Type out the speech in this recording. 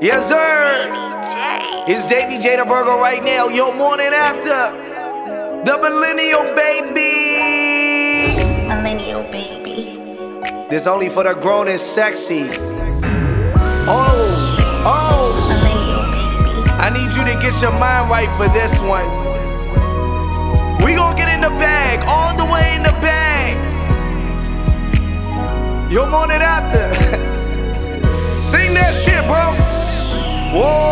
Yes, sir. It's Davy J the Virgo right now. Your Mornin Afta. The millennial baby. Millennial baby. This only for the grown and sexy. Oh, oh. Millennial baby. I need you to get your mind right for this one. We gonna get in the bag, all the way in the bag. Your Mornin Afta. Shit, bro. Whoa.